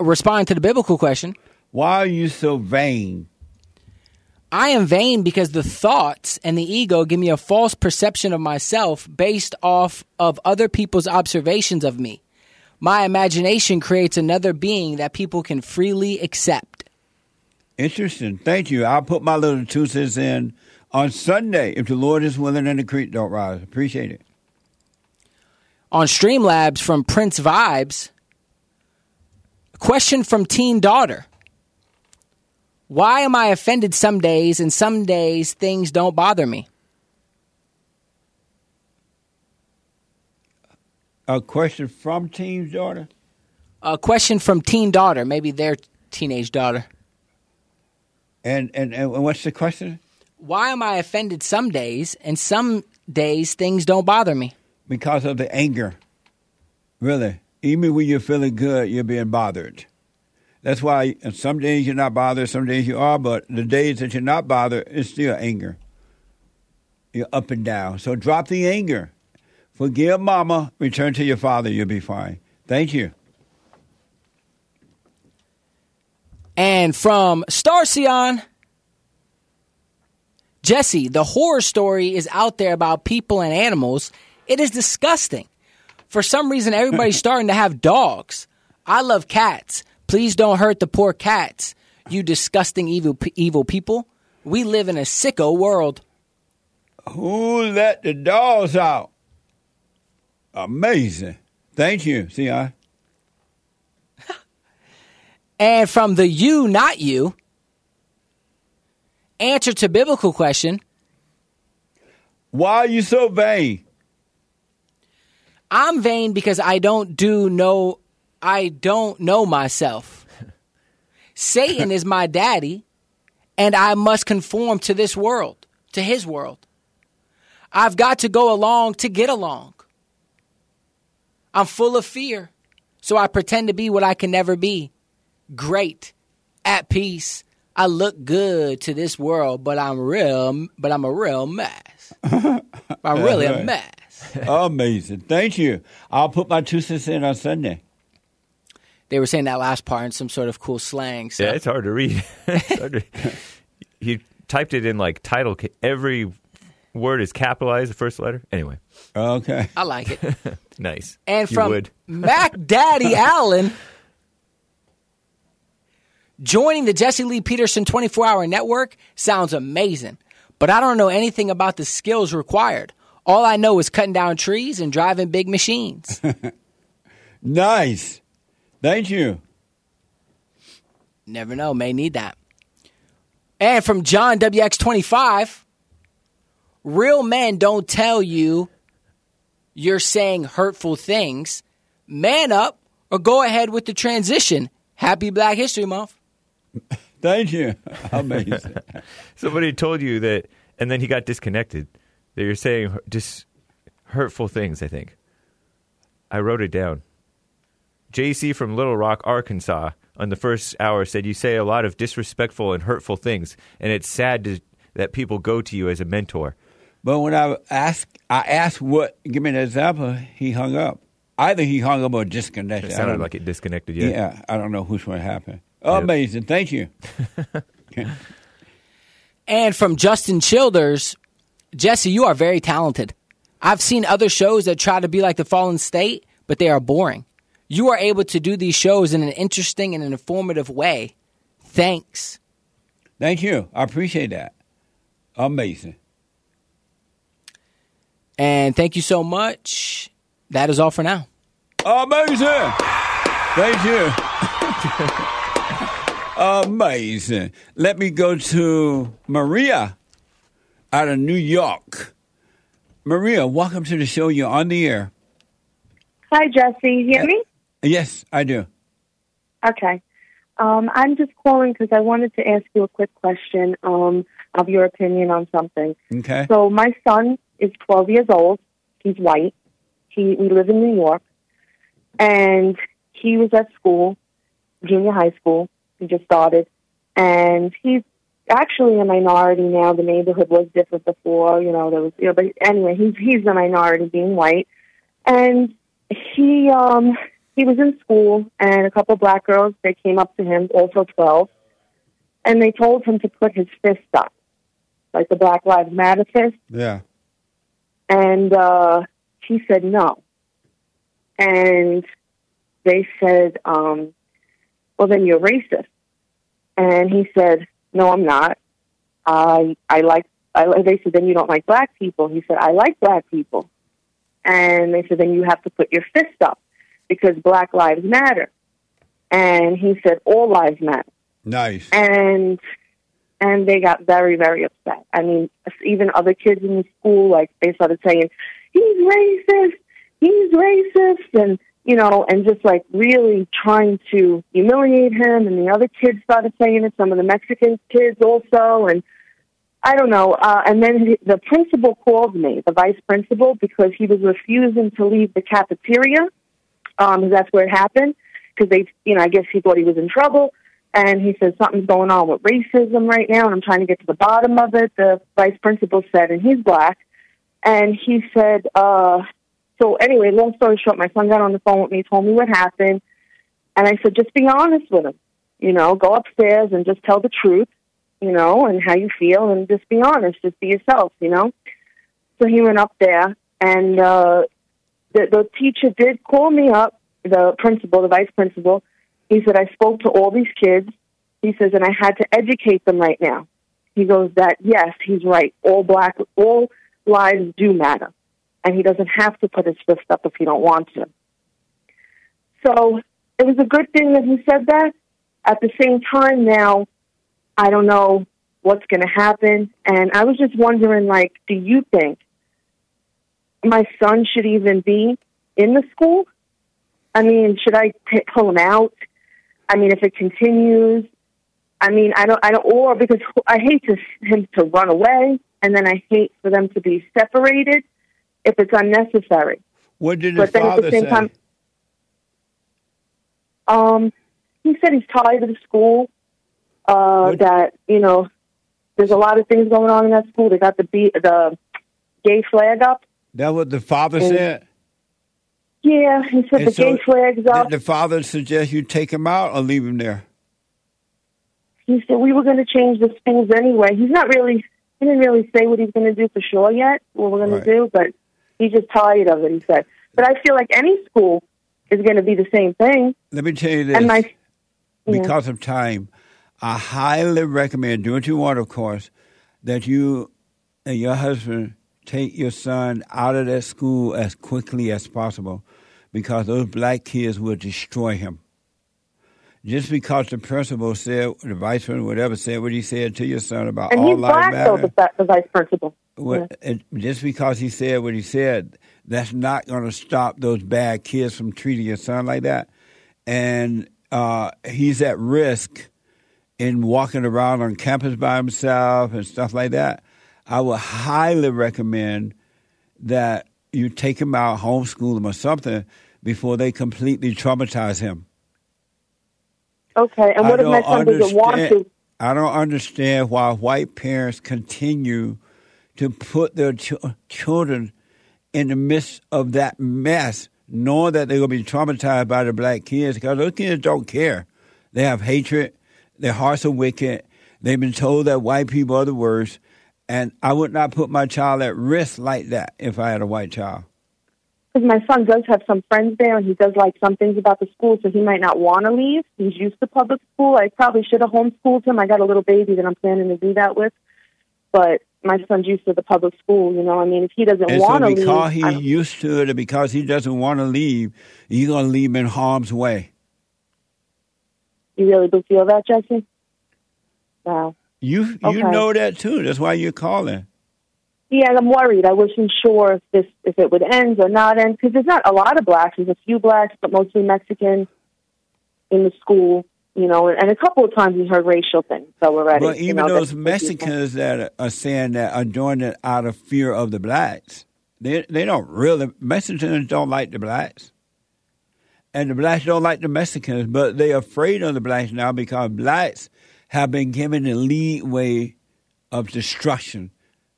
Respond to the biblical question. Why are you so vain? I am vain because the thoughts and the ego give me a false perception of myself based off of other people's observations of me. My imagination creates another being that people can freely accept. Interesting. Thank you. I'll put my little two cents in on Sunday if the Lord is willing and the creek don't rise. Appreciate it. On Streamlabs from Prince Vibes, question from Teen Daughter. Why am I offended some days and some days things don't bother me? A question from Team's daughter? A question from teen daughter, maybe their teenage daughter. And, and, and what's the question? Why am I offended some days and some days things don't bother me? Because of the anger. Really. Even when you're feeling good, you're being bothered. That's why some days you're not bothered, some days you are, but the days that you're not bothered, it's still anger. You're up and down. So drop the anger. Forgive mama, return to your father, you'll be fine. Thank you. And from Starcion, Jesse, the horror story is out there about people and animals. It is disgusting. For some reason, everybody's starting to have dogs. I love cats. Please don't hurt the poor cats, you disgusting evil evil people. We live in a sicko world. Who let the dogs out? Amazing. Thank you, See, CI. And from the you, not you, answer to biblical question. Why are you so vain? I'm vain because I don't do no I don't know myself. Satan is my daddy, and I must conform to this world, to his world. I've got to go along to get along. I'm full of fear, so I pretend to be what I can never be. Great, at peace. I look good to this world, but I'm real, but I'm a real mess. I'm really a mess. Amazing. Thank you. I'll put my two cents in on Sunday. They were saying that last part in some sort of cool slang. So. Yeah, it's hard to read. hard to, he typed it in like title. Every word is capitalized, the first letter. Anyway. Okay. I like it. nice. And from. Mac Daddy Allen, joining the Jesse Lee Peterson 24 hour network sounds amazing, but I don't know anything about the skills required. All I know is cutting down trees and driving big machines. nice. Thank you. Never know, may need that. And from John WX25, real men don't tell you you're saying hurtful things. Man up or go ahead with the transition. Happy Black History Month. Thank you. Amazing. Somebody told you that, and then he got disconnected. That you're saying just hurtful things. I think. I wrote it down. JC from Little Rock, Arkansas, on the first hour said you say a lot of disrespectful and hurtful things, and it's sad to, that people go to you as a mentor. But when I asked, I asked what, give me an example, he hung up. Either he hung up or disconnected. It sounded like it disconnected. Yeah. Yeah, I don't know which one happened. Amazing. Thank you. And from Justin Childers, Jesse, you are very talented. I've seen other shows that try to be like the Fallen State, but they are boring. You are able to do these shows in an interesting and an informative way. Thanks. Thank you. I appreciate that. Amazing. And thank you so much. That is all for now. Amazing. Thank you. Amazing. Let me go to Maria out of New York. Maria, welcome to the show. You're on the air. Hi, Jesse. You hear me? Yes, I do. Okay. Um, I'm just calling because I wanted to ask you a quick question um, of your opinion on something. Okay. So my son is 12 years old. He's white. He we live in New York, and he was at school, junior high school. He just started, and he's actually a minority now. The neighborhood was different before, you know. There was, you know, but anyway, he's he's a minority, being white, and he um he was in school, and a couple black girls they came up to him, also 12, and they told him to put his fist up, like the Black Lives Matter fist. Yeah. And uh, he said no. And they said, um, well, then you're racist. And he said, no, I'm not. I, I like, I, they said, then you don't like black people. He said, I like black people. And they said, then you have to put your fist up because black lives matter. And he said, all lives matter Nice. and and they got very very upset. I mean, even other kids in the school like they started saying he's racist, he's racist and you know, and just like really trying to humiliate him. And the other kids started saying it, some of the Mexican kids also. And I don't know. Uh, and then he- the principal called me, the vice principal, because he was refusing to leave the cafeteria. Um, that's where it happened. Because they, you know, I guess he thought he was in trouble. And he said something's going on with racism right now, and I'm trying to get to the bottom of it. The vice principal said, and he's black. And he said, uh, so anyway, long story short, my son got on the phone with me, told me what happened, and I said, just be honest with him. You know, go upstairs and just tell the truth, you know, and how you feel, and just be honest, just be yourself, you know. So he went up there, and uh, the the teacher did call me up, the principal, the vice principal. He said I spoke to all these kids. He says, and I had to educate them right now. He goes that yes, he's right. All black, all lives do matter and he doesn't have to put his fist up if he don't want to. So it was a good thing that he said that. At the same time, now I don't know what's going to happen, and I was just wondering, like, do you think my son should even be in the school? I mean, should I t- pull him out? I mean, if it continues, I mean, I don't, I don't, or because I hate to, him to run away, and then I hate for them to be separated if it's unnecessary. What did But his then at father the same say? time, um, he said he's tired of the school. Uh, that you know, there's a lot of things going on in that school. They got the be- the gay flag up. That what the father And- said? Yeah, he said And the so gay flag's up. Did the father suggest you take him out or leave him there? He said we were going to change the schools anyway. He's not really. He didn't really say what he's going to do for sure yet. What we're going Right. to do, but he's just tired of it. He said. But I feel like any school is going to be the same thing. Let me tell you this. And my yeah. because of time, I highly recommend, do what you want, of course, that you and your husband take your son out of that school as quickly as possible because those black kids will destroy him. Just because the principal said, the vice principal, whatever, said what he said to your son about and all black though, matter. the, vice principal. Well, it, just because he said what he said, that's not going to stop those bad kids from treating your son like that. And uh, he's at risk in walking around on campus by himself and stuff like that. I would highly recommend that you take him out, homeschool him or something before they completely traumatize him. Okay, and I what if my son doesn't want to? I don't understand why white parents continue to put their ch- children in the midst of that mess, knowing that they're going to be traumatized by the black kids because those kids don't care. They have hatred. Their hearts are wicked. They've been told that white people are the worst. And I would not put my child at risk like that if I had a white child. Because my son does have some friends there, and he does like some things about the school, so he might not want to leave. He's used to public school. I probably should have homeschooled him. I got a little baby that I'm planning to do that with, but my son's used to the public school. You know, I mean, if he doesn't want so to leave, because he's used to it and because he doesn't want to leave, you're going to leave him in harm's way. you really do feel that, Jesse? Wow. You you Okay. know that too. That's why you're calling. Yeah, I'm worried. I wasn't sure if this if it would end or not end because there's not a lot of blacks. There's a few blacks, but mostly Mexican in the school. You know, and a couple of times we heard racial things. So already, But you even know, those Mexicans that are saying that are doing it out of fear of the blacks, they they don't really Mexicans don't like the blacks, and the blacks don't like the Mexicans, but they're afraid of the blacks now because blacks have been given the leeway of destruction.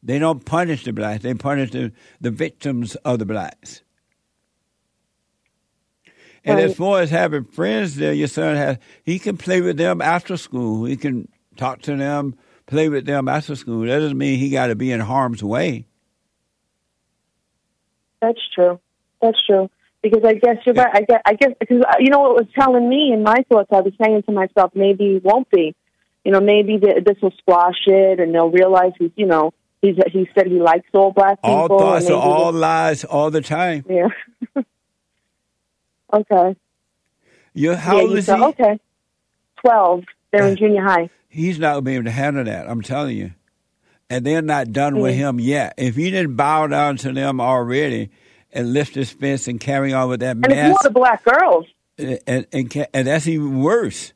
They don't punish the blacks; they punish the, the victims of the blacks. And as far as having friends there, your son has he can play with them after school. He can talk to them, play with them after school. That doesn't mean he got to be in harm's way. That's true. That's true. Because I guess you're right. I guess, I guess because uh, you know what was telling me in my thoughts. I was saying to myself, maybe he won't be. You know, maybe th- this will squash it, and they'll realize he's. You know, he's he said he likes all black people. All thoughts are all lies all the time. Yeah. okay. You how yeah, old you is said, he? okay. Twelve. They're in junior high. He's not going to be able to handle that. I'm telling you. And they're not done with Mm. him yet. If he didn't bow down to them already, and lift this fence and carry on with that And it's mess. more the black girls. and, and, and, and that's even worse.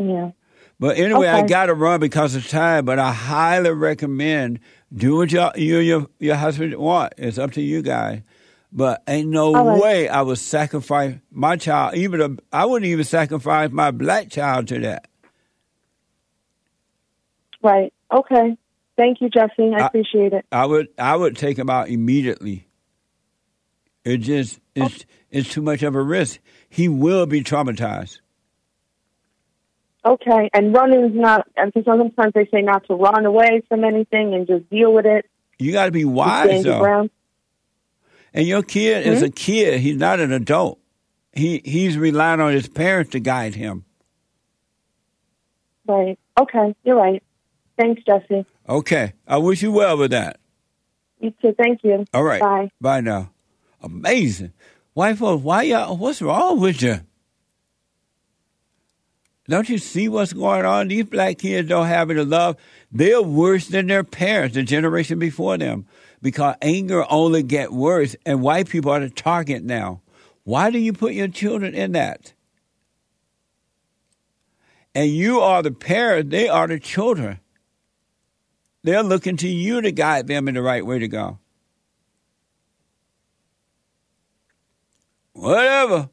Yeah. But anyway, I got to run because of time. But I highly recommend do what your, you and your your husband want. It's up to you guys. But ain't no right. way I would sacrifice my child. Even a, I wouldn't even sacrifice my black child to that. Right. Okay. Thank you, Jesse. I, I- appreciate it. I would I would take him out immediately. It just it's it's too much of a risk. He will be traumatized. Okay. And running's not, and sometimes they say not to run away from anything and just deal with it. You got to be wise though. And your kid is Hmm? a kid. He's not an adult. He he's relying on his parents to guide him. Right. Okay. You're right. Thanks, Jesse. Okay. I wish you well with that. You too. Thank you. All right. Bye. Bye now. Amazing. White folks, why y'all what's wrong with you? Don't you see what's going on? These black kids don't have any love. They're worse than their parents, the generation before them, because anger only get worse, and white people are the target now. Why do you put your children in that? And you are the parent; they are the children. They're looking to you to guide them in the right way to go. Whatever.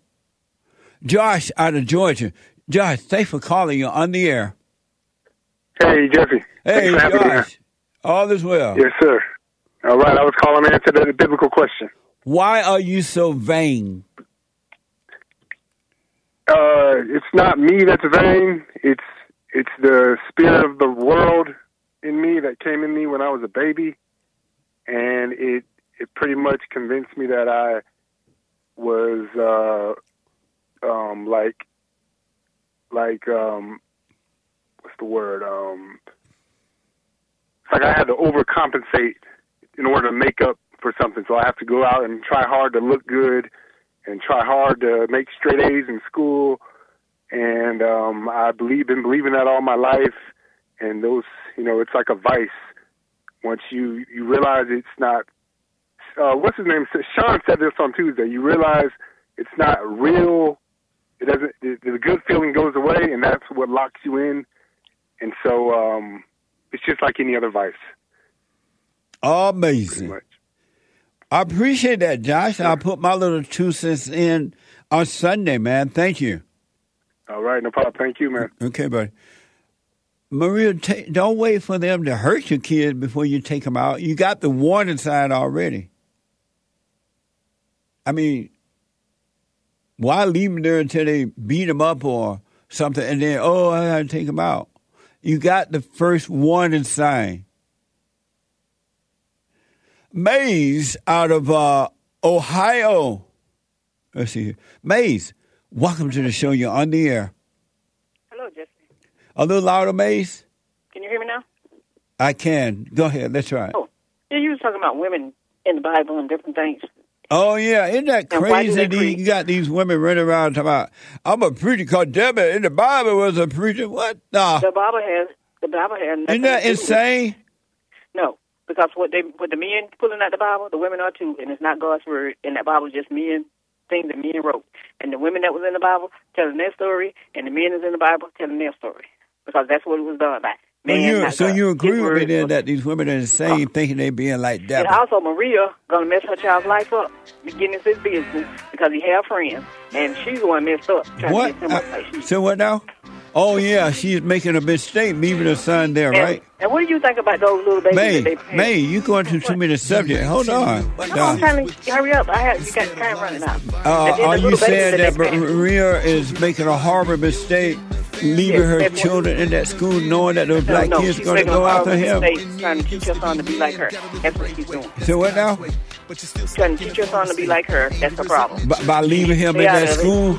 Josh out of Georgia. Josh, thanks for calling. You're on the air. Hey, Jesse. Hey, Thanks for having me. Josh. All is well. Yes, sir. All right, I was calling to answer the biblical question. Why are you so vain? Uh, it's not me that's vain. It's it's the spirit of the world in me that came in me when I was a baby, and it it pretty much convinced me that I was uh, um, like like um, what's the word? Um, it's like I had to overcompensate in order to make up for something. So I have to go out and try hard to look good and try hard to make straight A's in school. And um, I believe been believing that all my life. And those, you know, it's like a vice. Once you you realize it's not. Uh, what's his name? Sean said this on Tuesday. You realize it's not real. It doesn't. The, the good feeling goes away, and that's what locks you in. And so um, it's just like any other vice. Amazing. I appreciate that, Josh. I'll put my little two cents in on Sunday, man. Thank you. All right, no problem. Thank you, man. Okay, buddy. Maria, ta don't wait for them to hurt your kid before you take them out. You got the warning sign already. I mean, why leave them there until they beat them up or something, and then oh, I gotta take them out? You got the first warning sign. Mays out of uh, Ohio. Let's see here. Mays, welcome to the show. You're on the air. Hello, Jesse. A little louder, Mays. Can you hear me now? I can. Go ahead. Let's try it. Oh, yeah, you was talking about women in the Bible and different things. Oh yeah, isn't that And crazy? These- You got these women running around talking about I'm a preacher because Debbie in the Bible was a preacher. What? Nah. The Bible has the Bible has. Isn't that to do with- insane? No, because what they what the men pulling out the Bible, the women are too, and it's not God's word. And that Bible is just men things that men wrote, and the women that was in the Bible telling their story, and the men is in the Bible telling their story, because that's what it was done by. Man, you, so you agree with me then that these women are insane, thinking they being like that. And also, Maria gonna mess her child's life up, beginning his business because he have friends, and she's the one messed up What? to get. Uh, so what now? Oh yeah, she's making a mistake leaving her son there, and, right? And what do you think about those little babies May, that they pay? May, you going to too many subjects. Hold on. No, I'm trying to hurry up. I have you got time running out. Uh, And then are the you little babies saying that they. Maria is making a horrible mistake, leaving her children in that school, knowing that those No, black no, kids she's going to go a after horrible him? Trying to teach her son to be like her. That's what she's doing. So what now? Trying to teach her son to be like her. That's the problem. By, by leaving him in that of it. school,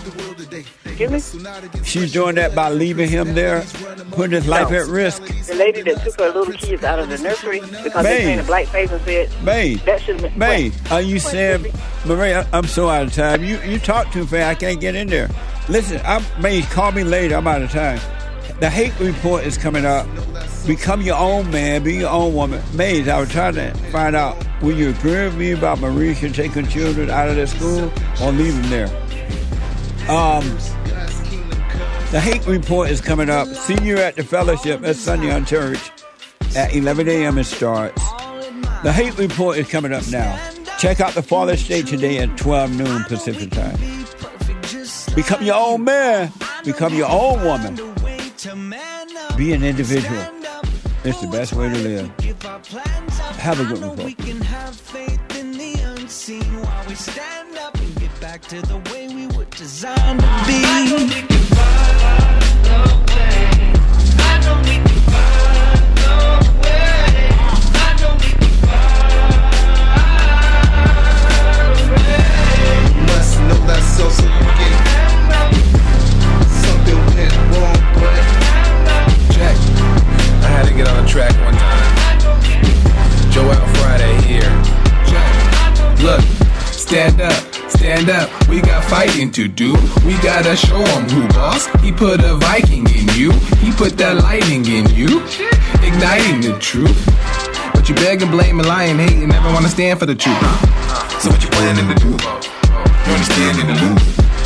Excuse me? she's doing that by leaving him there, putting his life No. at risk. The lady that took her little kids out of the nursery because May. they painted black face and said May, that should have. May, are you saying, Maria? I'm so out of time. You you talk too fast. I can't get in there. Listen, I'm May. Call me later. I'm out of time. The Hake Report is coming up. Become your own man. Be your own woman. Mays, I was trying to find out will you agree with me about Marisha taking children out of their school or leave them there? Um, the Hake Report is coming up. See you at the fellowship at Sunday on Church at 11 a.m. It starts. The Hake Report is coming up now. Check out the Fallen State today at 12 noon Pacific time. Become your own man. Become your own woman. Be an individual. It's the best way to live. Have a good one, folks. Designed to be. I know we can find a way. I know we can find a way. I know we can find way. Must know that so so something went wrong, but Jack, I had to get on the track one time. Joel Friday here. Look, stand up. Stand up, we got fighting to do. We gotta show show 'em who boss. He put a Viking in you. He put that lightning in you. Igniting the truth. But you beg and blame and lie and hate and never wanna stand for the truth. So what you planning to do? You understand in the loop.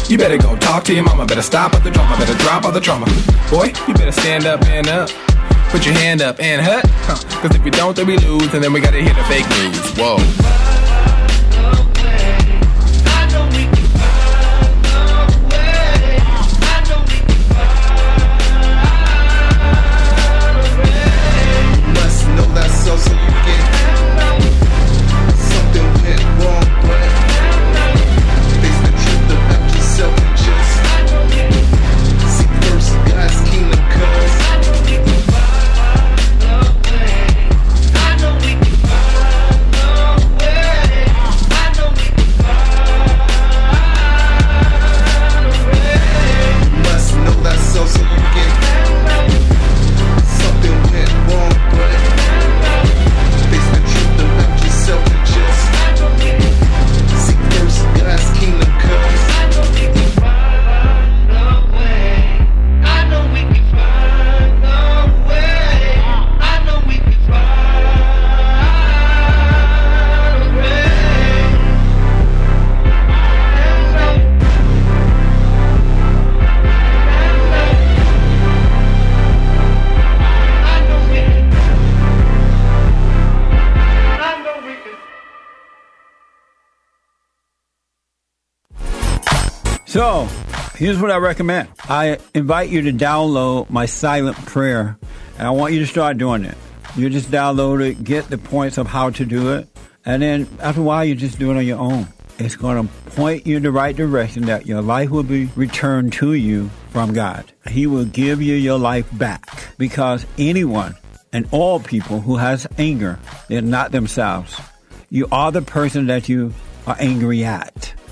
You better go talk to your mama. Better stop at the drama. Better drop all the trauma. Boy, you better stand up, and up. Put your hand up and hut. Huh. Cause if we don't, then we lose. And then we gotta hear the fake news. Whoa. So, here's what I recommend. I invite you to download my silent prayer, and I want you to start doing it. You just download it, get the points of how to do it, and then after a while, you just do it on your own. It's going to point you in the right direction that your life will be returned to you from God. He will give you your life back because anyone and all people who has anger, they're not themselves. You are the person that you are angry at.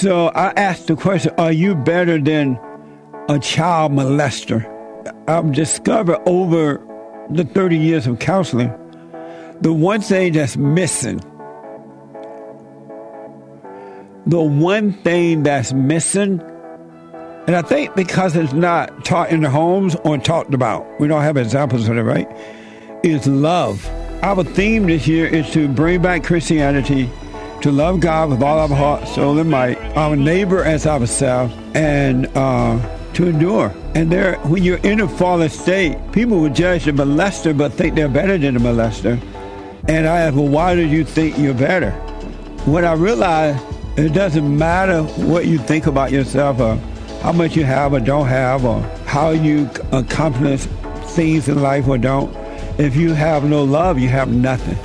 So I asked the question, are you better than a child molester? I've discovered over the 30 years of counseling, the one thing that's missing, the one thing that's missing, and I think because it's not taught in the homes or talked about, we don't have examples of it, right? Is love. Our theme this year is to bring back Christianity to love God with all our heart, soul, and might, our neighbor as ourselves, and uh, to endure. And there, when you're in a fallen state, people will judge the molester but think they're better than the molester. And I ask, well, why do you think you're better? When I realized it doesn't matter what you think about yourself or how much you have or don't have or how you accomplish things in life or don't. If you have no love, you have nothing.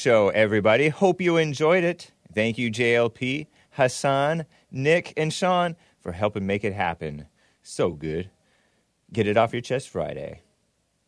Show, everybody. Hope you enjoyed it. Thank you, JLP. Hassan, Nick, and Sean for helping make it happen. So good. Get it off your chest Friday.